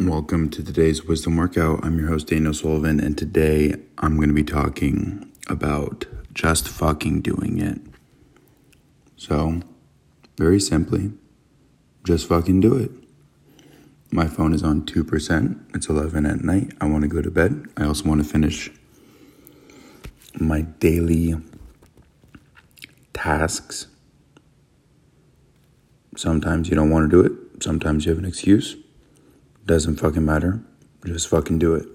Welcome to today's wisdom workout. I'm your host, Daniel Sullivan, and today I'm going to be talking about just fucking doing it. So, very simply, just fucking do it. My phone is on 2%. It's 11 at night. I want to go to bed. I also want to finish my daily tasks. Sometimes you don't want to do it. Sometimes you have an excuse. Doesn't fucking matter. Just fucking do it.